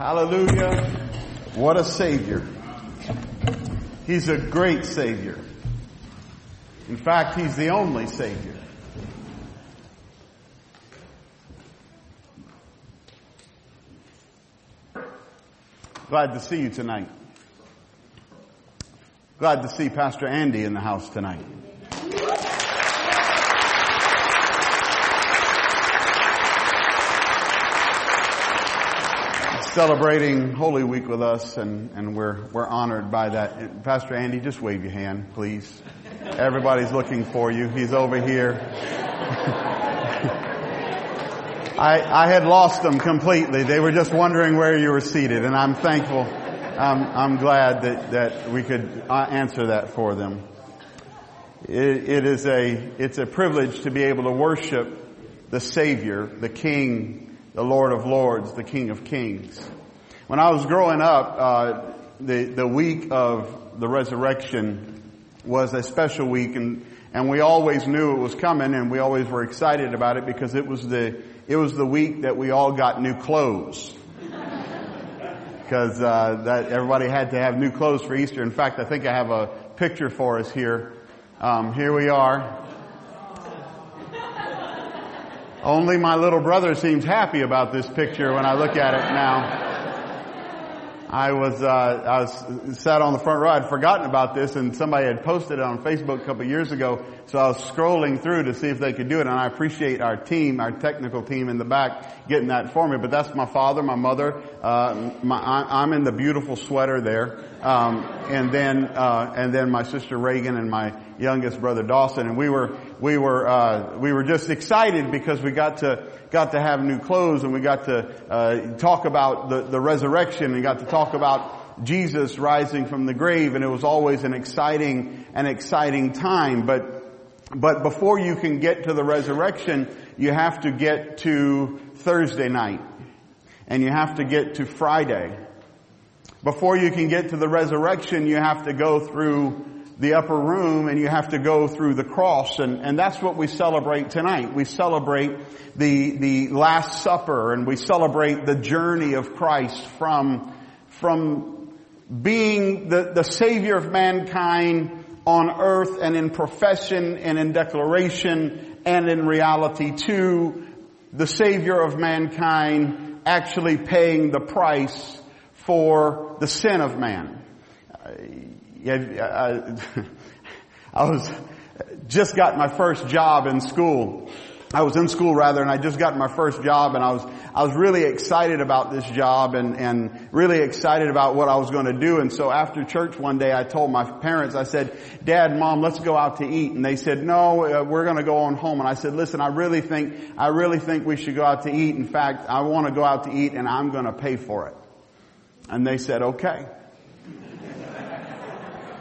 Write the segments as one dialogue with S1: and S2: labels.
S1: Hallelujah. What a Savior. He's a great Savior. In fact, He's the only Savior. Glad to see you tonight. Glad to see Pastor Andy in the house tonight. Celebrating Holy Week with us, and, and we're, we're honored by that. Pastor Andy, just wave your hand, please. Everybody's looking for you. He's over here. I, I had lost them completely. They were just wondering where you were seated, and I'm thankful. I'm, I'm glad that, that we could uh, answer that for them. It, it is a, it's a privilege to be able to worship the Savior, the King, the Lord of Lords, the King of Kings. When I was growing up, uh, the the week of the resurrection was a special week, and and we always knew it was coming, and we always were excited about it because it was the it was the week that we all got new clothes. Because uh, that everybody had to have new clothes for Easter. In fact, I think I have a picture for us here. Um, here we are. Only my little brother seems happy about this picture when I look at it now. I was, uh, I was sat on the front row. I'd forgotten about this and somebody had posted it on Facebook a couple years ago. So I was scrolling through to see if they could do it and I appreciate our team, our technical team in the back getting that for me. But that's my father, my mother, uh, my, I'm in the beautiful sweater there. Um, and then, uh, and then my sister Reagan and my youngest brother Dawson. And we were, we were, uh, we were just excited because we got to, got to have new clothes and we got to uh, talk about the, the resurrection and got to talk about Jesus rising from the grave and it was always an exciting, an exciting time. But, but before you can get to the resurrection, you have to get to Thursday night and you have to get to Friday. Before you can get to the resurrection, you have to go through the upper room and you have to go through the cross and, and that's what we celebrate tonight. We celebrate the, the Last Supper and we celebrate the journey of Christ from, from being the, the Savior of mankind on earth and in profession and in declaration and in reality to the Savior of mankind actually paying the price for the sin of man. I, I was just got my first job in school. I was in school rather, and I just got my first job, and I was I was really excited about this job, and and really excited about what I was going to do. And so after church one day, I told my parents, I said, "Dad, Mom, let's go out to eat." And they said, "No, uh, we're going to go on home." And I said, "Listen, I really think I really think we should go out to eat. In fact, I want to go out to eat, and I'm going to pay for it." And they said, "Okay."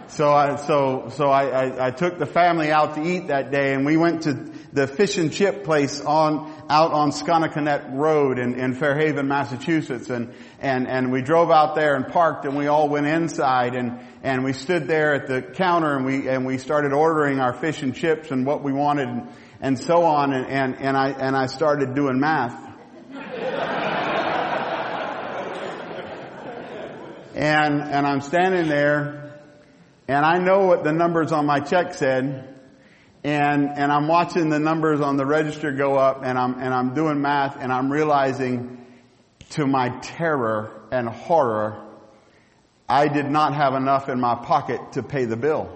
S1: So I, so, so I, I, I, took the family out to eat that day and we went to the fish and chip place on, out on Sconticut Neck Road in, in Fairhaven, Massachusetts and, and, and we drove out there and parked and we all went inside and, and we stood there at the counter and we, and we started ordering our fish and chips and what we wanted and, and so on and, and, and I, and I started doing math. and, and I'm standing there and I know what the numbers on my check said, and, and I'm watching the numbers on the register go up, and I'm, and I'm doing math, and I'm realizing to my terror and horror, I did not have enough in my pocket to pay the bill.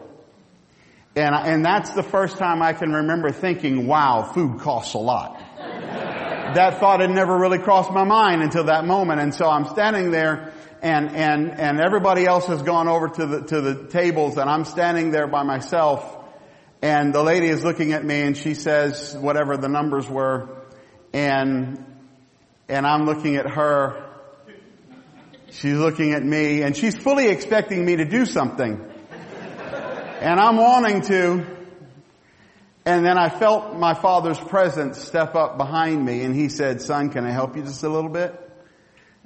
S1: And, and that's the first time I can remember thinking, wow, food costs a lot. that thought had never really crossed my mind until that moment. And so I'm standing there and, and, and everybody else has gone over to the, to the tables and I'm standing there by myself and the lady is looking at me and she says whatever the numbers were and, and I'm looking at her. She's looking at me and she's fully expecting me to do something. And I'm wanting to. And then I felt my father's presence step up behind me and he said, son, can I help you just a little bit?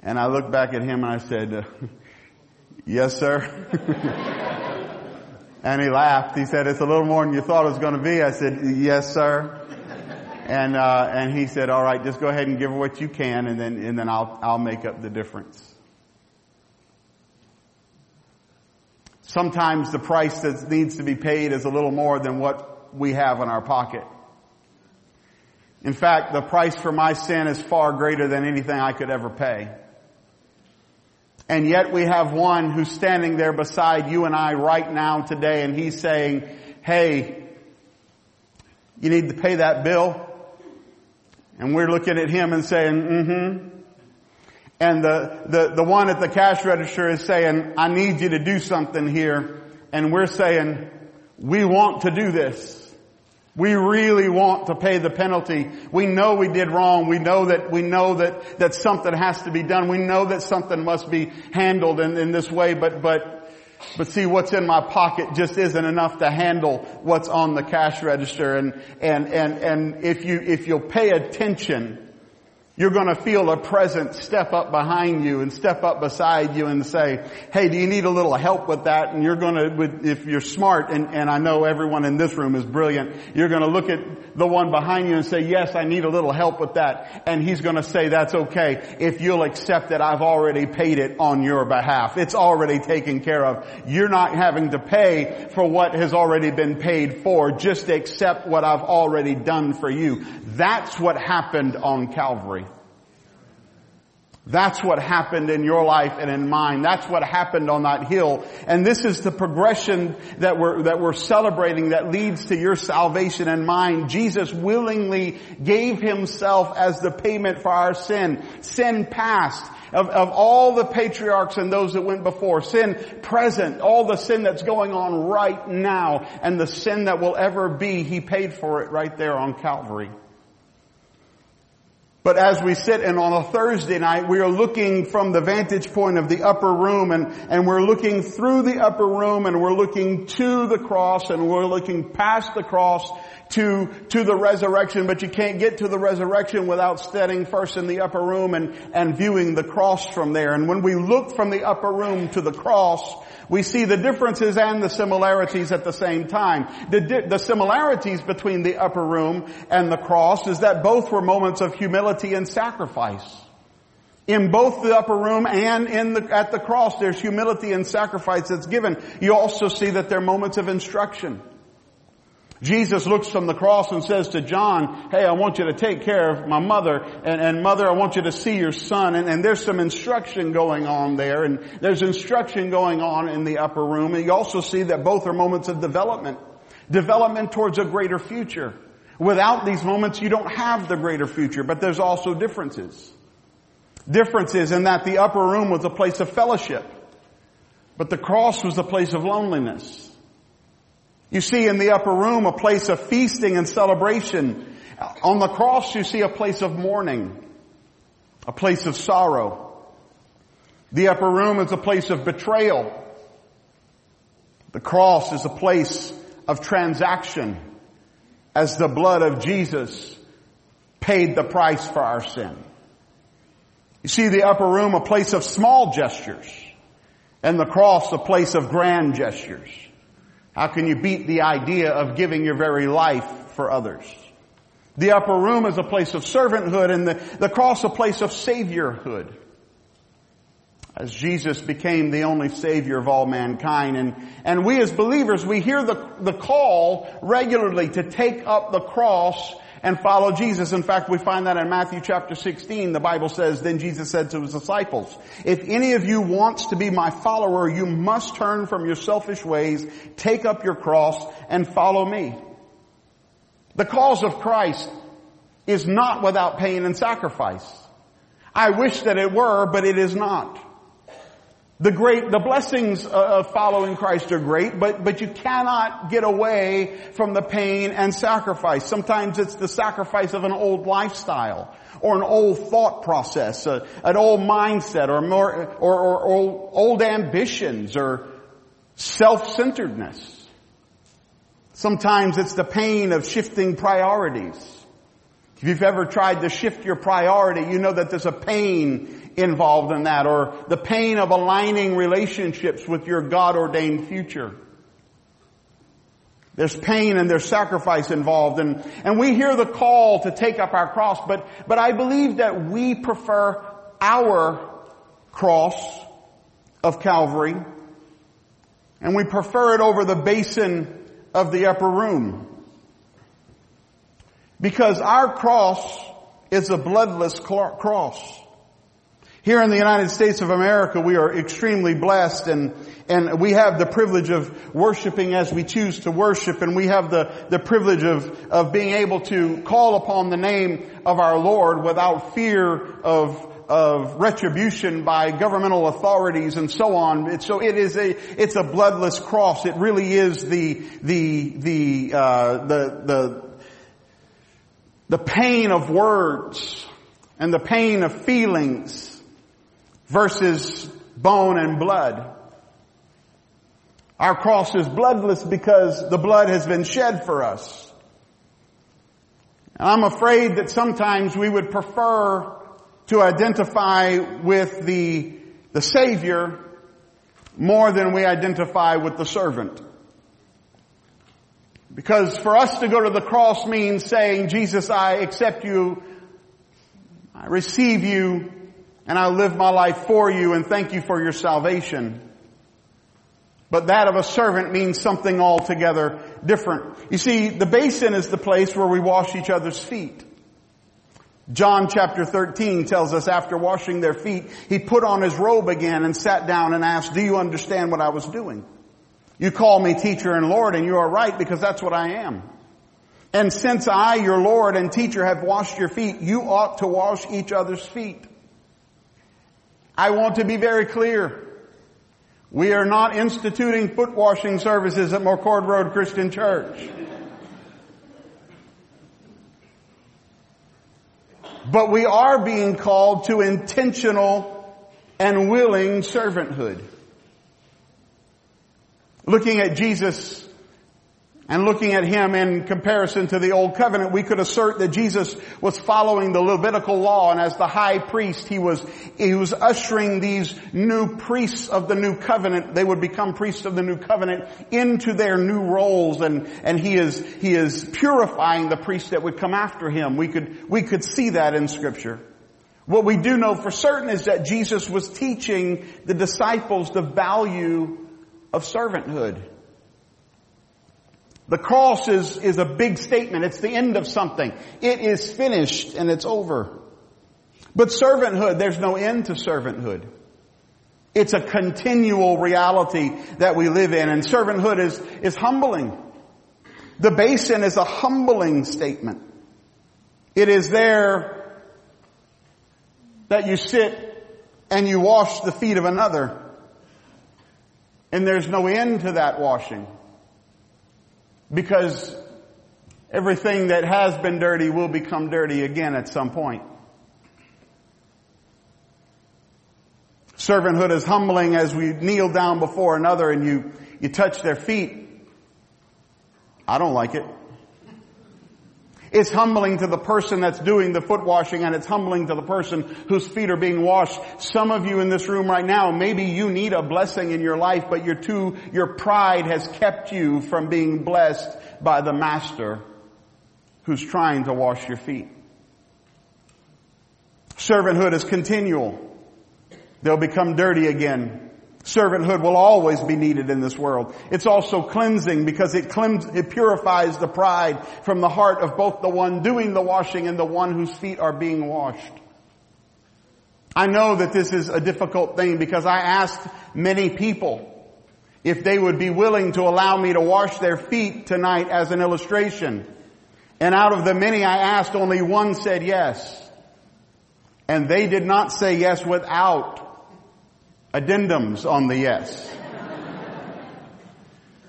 S1: And I looked back at him and I said, uh, yes, sir. and he laughed. He said, it's a little more than you thought it was going to be. I said, yes, sir. And, uh, and he said, all right, just go ahead and give her what you can and then, and then I'll, I'll make up the difference. Sometimes the price that needs to be paid is a little more than what we have in our pocket. In fact, the price for my sin is far greater than anything I could ever pay. And yet we have one who's standing there beside you and I right now today and he's saying, hey, you need to pay that bill. And we're looking at him and saying, mm-hmm. And the, the, the one at the cash register is saying, I need you to do something here. And we're saying, we want to do this. We really want to pay the penalty. We know we did wrong. We know that, we know that, that something has to be done. We know that something must be handled in, in this way, but, but, but see what's in my pocket just isn't enough to handle what's on the cash register. And, and, and, and if you, if you'll pay attention, you're going to feel a presence step up behind you and step up beside you and say, hey, do you need a little help with that? And you're going to, if you're smart, and, and I know everyone in this room is brilliant, you're going to look at the one behind you and say, yes, I need a little help with that. And he's going to say, that's okay if you'll accept that I've already paid it on your behalf. It's already taken care of. You're not having to pay for what has already been paid for. Just accept what I've already done for you. That's what happened on Calvary. That's what happened in your life and in mine. That's what happened on that hill. And this is the progression that we're, that we're celebrating that leads to your salvation and mine. Jesus willingly gave himself as the payment for our sin. Sin past. Of, of all the patriarchs and those that went before. Sin present. All the sin that's going on right now. And the sin that will ever be. He paid for it right there on Calvary. But as we sit and on a Thursday night, we are looking from the vantage point of the upper room and, and we're looking through the upper room and we're looking to the cross and we're looking past the cross to, to the resurrection, but you can't get to the resurrection without standing first in the upper room and, and viewing the cross from there. And when we look from the upper room to the cross, we see the differences and the similarities at the same time. The, di- the similarities between the upper room and the cross is that both were moments of humility and sacrifice. In both the upper room and in the, at the cross, there's humility and sacrifice that's given. You also see that they're moments of instruction. Jesus looks from the cross and says to John, hey, I want you to take care of my mother, and, and mother, I want you to see your son, and, and there's some instruction going on there, and there's instruction going on in the upper room, and you also see that both are moments of development. Development towards a greater future. Without these moments, you don't have the greater future, but there's also differences. Differences in that the upper room was a place of fellowship, but the cross was a place of loneliness. You see in the upper room a place of feasting and celebration. On the cross you see a place of mourning, a place of sorrow. The upper room is a place of betrayal. The cross is a place of transaction as the blood of Jesus paid the price for our sin. You see the upper room a place of small gestures and the cross a place of grand gestures. How can you beat the idea of giving your very life for others? The upper room is a place of servanthood and the, the cross a place of saviorhood. As Jesus became the only savior of all mankind and, and we as believers, we hear the, the call regularly to take up the cross and follow Jesus. In fact, we find that in Matthew chapter 16. The Bible says, then Jesus said to his disciples, if any of you wants to be my follower, you must turn from your selfish ways, take up your cross, and follow me. The cause of Christ is not without pain and sacrifice. I wish that it were, but it is not. The great, the blessings of following Christ are great, but, but you cannot get away from the pain and sacrifice. Sometimes it's the sacrifice of an old lifestyle, or an old thought process, uh, an old mindset, or more, or, or, or old ambitions, or self-centeredness. Sometimes it's the pain of shifting priorities. If you've ever tried to shift your priority, you know that there's a pain involved in that or the pain of aligning relationships with your God ordained future. There's pain and there's sacrifice involved and, and we hear the call to take up our cross, but, but I believe that we prefer our cross of Calvary And we prefer it over the basin of the upper room. Because our cross is a bloodless cross. Here in the United States of America, we are extremely blessed and, and we have the privilege of worshiping as we choose to worship and we have the, the privilege of, of being able to call upon the name of our Lord without fear of, of retribution by governmental authorities and so on. So it is a, it's a bloodless cross. It really is the, the, the, uh, the, the, the pain of words and the pain of feelings versus bone and blood. Our cross is bloodless because the blood has been shed for us. And I'm afraid that sometimes we would prefer to identify with the, the Savior more than we identify with the servant. Because for us to go to the cross means saying, Jesus, I accept you, I receive you, and I live my life for you and thank you for your salvation. But that of a servant means something altogether different. You see, the basin is the place where we wash each other's feet. John chapter 13 tells us after washing their feet, he put on his robe again and sat down and asked, do you understand what I was doing? You call me teacher and Lord and you are right because that's what I am. And since I, your Lord and teacher, have washed your feet, you ought to wash each other's feet. I want to be very clear. We are not instituting foot washing services at McCord Road Christian Church. But we are being called to intentional and willing servanthood. Looking at Jesus and looking at him in comparison to the old covenant, we could assert that Jesus was following the Levitical law and as the high priest, he was, he was ushering these new priests of the new covenant. They would become priests of the new covenant into their new roles and, and he is, he is purifying the priests that would come after him. We could, we could see that in scripture. What we do know for certain is that Jesus was teaching the disciples the value of servanthood. The cross is, is a big statement. It's the end of something. It is finished and it's over. But servanthood, there's no end to servanthood. It's a continual reality that we live in and servanthood is, is humbling. The basin is a humbling statement. It is there that you sit and you wash the feet of another. And there's no end to that washing. Because everything that has been dirty will become dirty again at some point. Servanthood is humbling as we kneel down before another and you, you touch their feet. I don't like it. It's humbling to the person that's doing the foot washing and it's humbling to the person whose feet are being washed. Some of you in this room right now, maybe you need a blessing in your life, but your too, your pride has kept you from being blessed by the master who's trying to wash your feet. Servanthood is continual. They'll become dirty again. Servanthood will always be needed in this world. It's also cleansing because it cleans, it purifies the pride from the heart of both the one doing the washing and the one whose feet are being washed. I know that this is a difficult thing because I asked many people if they would be willing to allow me to wash their feet tonight as an illustration. And out of the many I asked, only one said yes. And they did not say yes without addendums on the yes.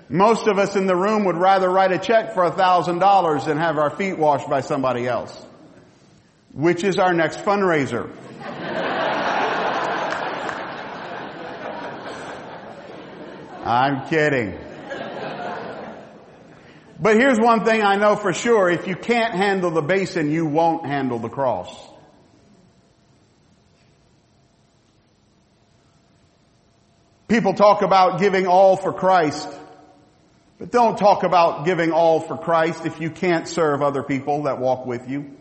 S1: Most of us in the room would rather write a check for a thousand dollars than have our feet washed by somebody else. Which is our next fundraiser. I'm kidding. But here's one thing I know for sure. If you can't handle the basin, you won't handle the cross. People talk about giving all for Christ, but don't talk about giving all for Christ if you can't serve other people that walk with you.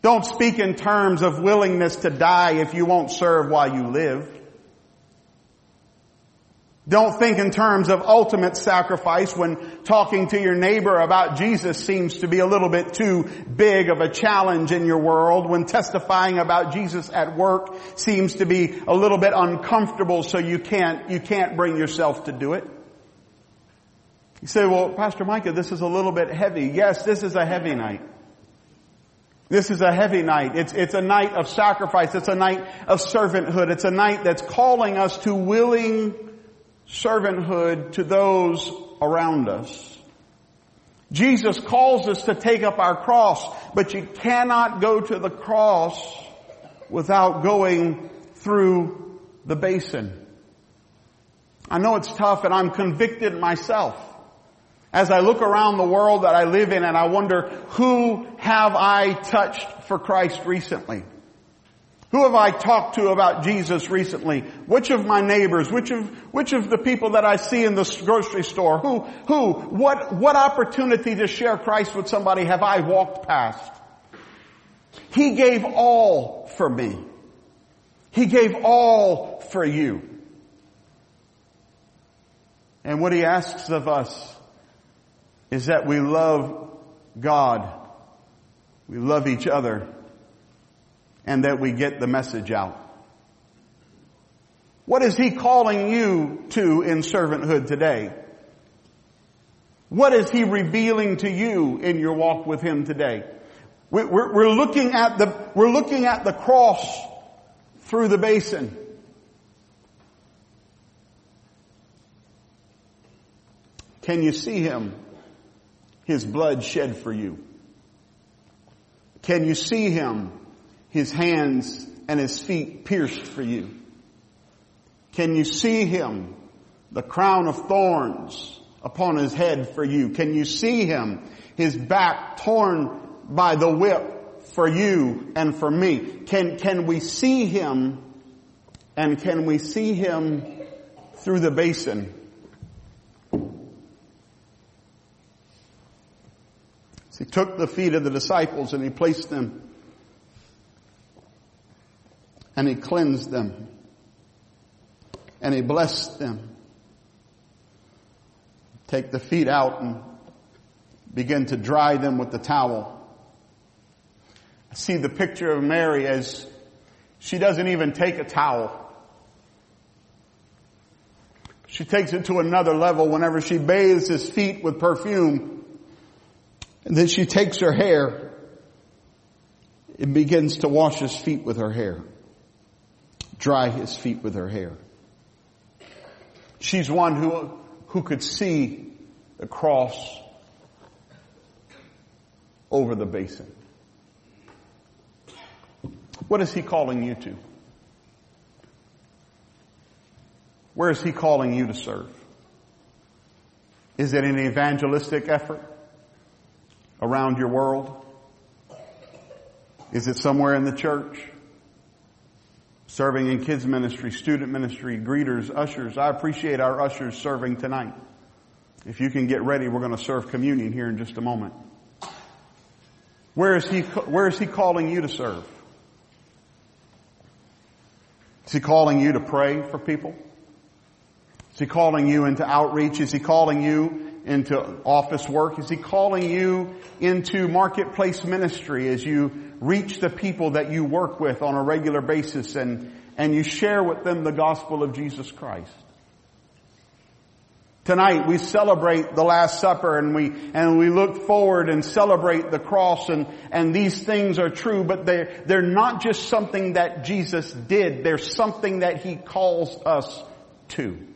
S1: Don't speak in terms of willingness to die if you won't serve while you live. Don't think in terms of ultimate sacrifice when talking to your neighbor about Jesus seems to be a little bit too big of a challenge in your world. When testifying about Jesus at work seems to be a little bit uncomfortable so you can't, you can't bring yourself to do it. You say, well, Pastor Micah, this is a little bit heavy. Yes, this is a heavy night. This is a heavy night. It's, it's a night of sacrifice. It's a night of servanthood. It's a night that's calling us to willing servanthood to those around us. Jesus calls us to take up our cross, but you cannot go to the cross without going through the basin. I know it's tough and I'm convicted myself. As I look around the world that I live in and I wonder, who have I touched for Christ recently? Who have I talked to about Jesus recently? Which of my neighbors? Which of, which of the people that I see in the grocery store? Who, who, what, what opportunity to share Christ with somebody have I walked past? He gave all for me. He gave all for you. And what he asks of us is that we love God. We love each other and that we get the message out. What is He calling you to in servanthood today? What is He revealing to you in your walk with Him today? We're, looking at the, we're looking at the cross through the basin. Can you see Him? His blood shed for you. Can you see Him? His hands and his feet pierced for you? Can you see him, the crown of thorns upon his head for you? Can you see him, his back torn by the whip for you and for me? Can, can we see him and can we see him through the basin? he took the feet of the disciples and he placed them and he cleansed them and he blessed them. Take the feet out and begin to dry them with the towel. I see the picture of Mary as she doesn't even take a towel. She takes it to another level whenever she bathes his feet with perfume. And then she takes her hair and begins to wash his feet with her hair dry his feet with her hair. She's one who, who could see the cross over the basin. What is he calling you to? Where is he calling you to serve? Is it an evangelistic effort around your world? Is it somewhere in the church? Serving in kids ministry, student ministry, greeters, ushers. I appreciate our ushers serving tonight. If you can get ready, we're going to serve communion here in just a moment. Where is he, where is he calling you to serve? Is he calling you to pray for people? Is he calling you into outreach? Is he calling you into office work? Is he calling you into marketplace ministry as you reach the people that you work with on a regular basis and, and you share with them the gospel of Jesus Christ. Tonight we celebrate the Last Supper and we, and we look forward and celebrate the cross and, and these things are true, but they're, they're not just something that Jesus did, they're something that He calls us to.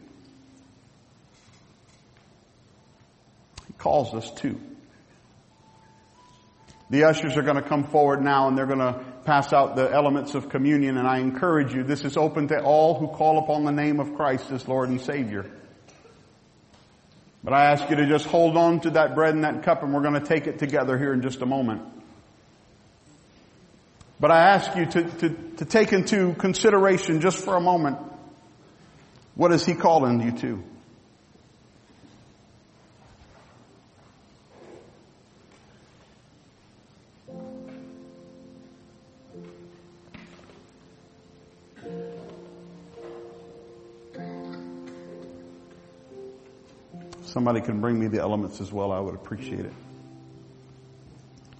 S1: Calls us to. The ushers are going to come forward now and they're going to pass out the elements of communion and I encourage you, this is open to all who call upon the name of Christ as Lord and Savior. But I ask you to just hold on to that bread and that cup and we're going to take it together here in just a moment. But I ask you to, to, to take into consideration just for a moment, what is He calling you to? Somebody can bring me the elements as well. I would appreciate it.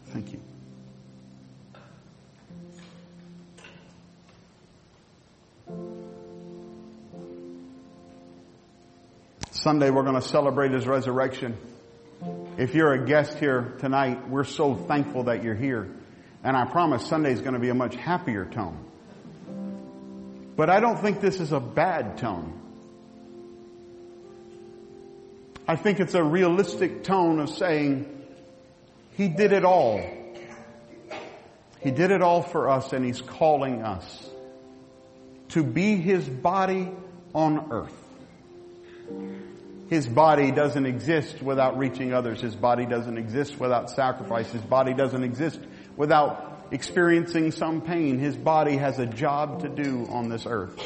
S1: Thank you. Sunday we're going to celebrate His resurrection. If you're a guest here tonight, we're so thankful that you're here. And I promise Sunday is going to be a much happier tone. But I don't think this is a bad tone. I think it's a realistic tone of saying, He did it all. He did it all for us and He's calling us to be His body on earth. His body doesn't exist without reaching others. His body doesn't exist without sacrifice. His body doesn't exist without experiencing some pain. His body has a job to do on this earth.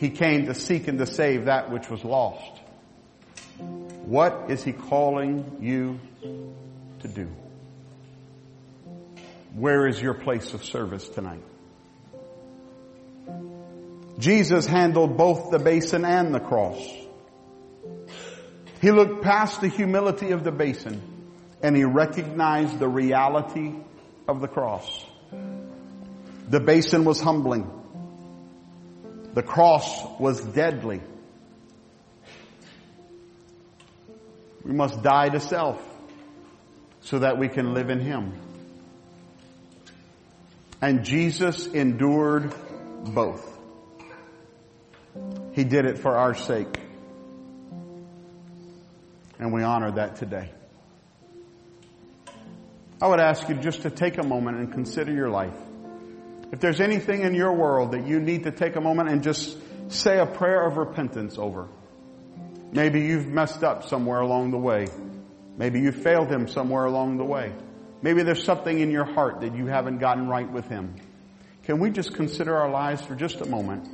S1: He came to seek and to save that which was lost. What is he calling you to do? Where is your place of service tonight? Jesus handled both the basin and the cross. He looked past the humility of the basin and he recognized the reality of the cross. The basin was humbling. The cross was deadly. We must die to self so that we can live in Him. And Jesus endured both. He did it for our sake. And we honor that today. I would ask you just to take a moment and consider your life. If there's anything in your world that you need to take a moment and just say a prayer of repentance over. Maybe you've messed up somewhere along the way. Maybe you failed him somewhere along the way. Maybe there's something in your heart that you haven't gotten right with him. Can we just consider our lives for just a moment?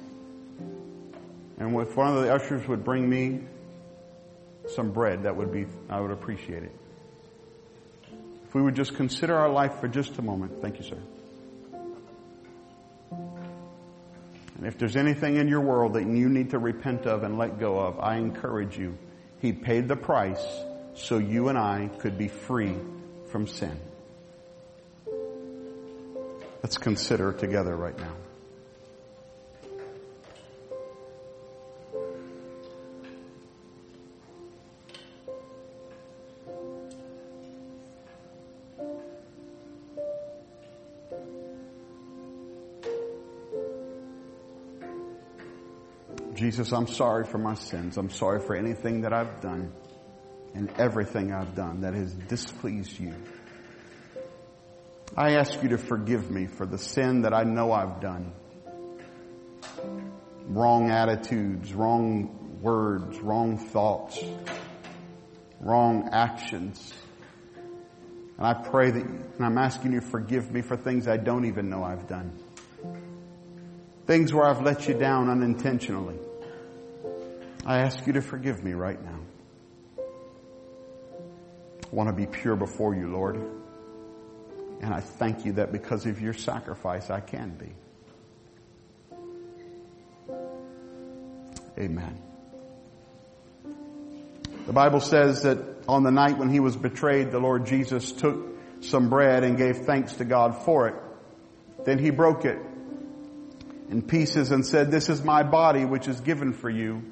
S1: And if one of the ushers would bring me some bread, that would be, I would appreciate it. If we would just consider our life for just a moment. Thank you, sir. And if there's anything in your world that you need to repent of and let go of, I encourage you. He paid the price so you and I could be free from sin. Let's consider together right now. Jesus, I'm sorry for my sins. I'm sorry for anything that I've done and everything I've done that has displeased you. I ask you to forgive me for the sin that I know I've done. Wrong attitudes, wrong words, wrong thoughts, wrong actions. And I pray that, and I'm asking you to forgive me for things I don't even know I've done. Things where I've let you down unintentionally. I ask you to forgive me right now. I want to be pure before you, Lord. And I thank you that because of your sacrifice, I can be. Amen. The Bible says that on the night when he was betrayed, the Lord Jesus took some bread and gave thanks to God for it. Then he broke it in pieces and said, this is my body which is given for you.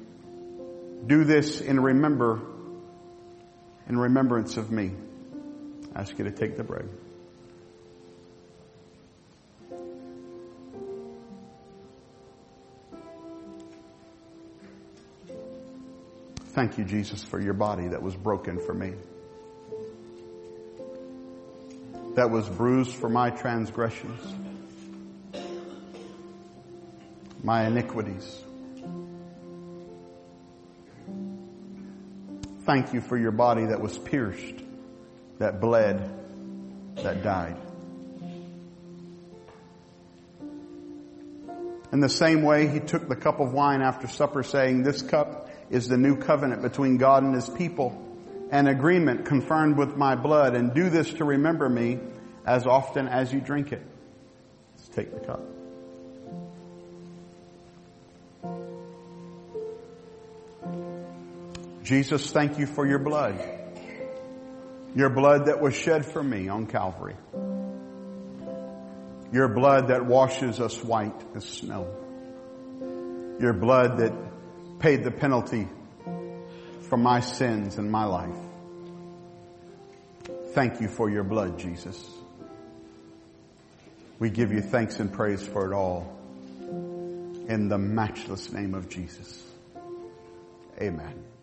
S1: Do this in remember, in remembrance of me. I ask you to take the bread. Thank you, Jesus, for your body that was broken for me. That was bruised for my transgressions, my iniquities. Thank you for your body that was pierced, that bled, that died. In the same way, he took the cup of wine after supper saying, this cup is the new covenant between God and his people, an agreement confirmed with my blood, and do this to remember me as often as you drink it. Let's take the cup. Jesus, thank you for your blood. Your blood that was shed for me on Calvary. Your blood that washes us white as snow. Your blood that paid the penalty for my sins and my life. Thank you for your blood, Jesus. We give you thanks and praise for it all. In the matchless name of Jesus. Amen.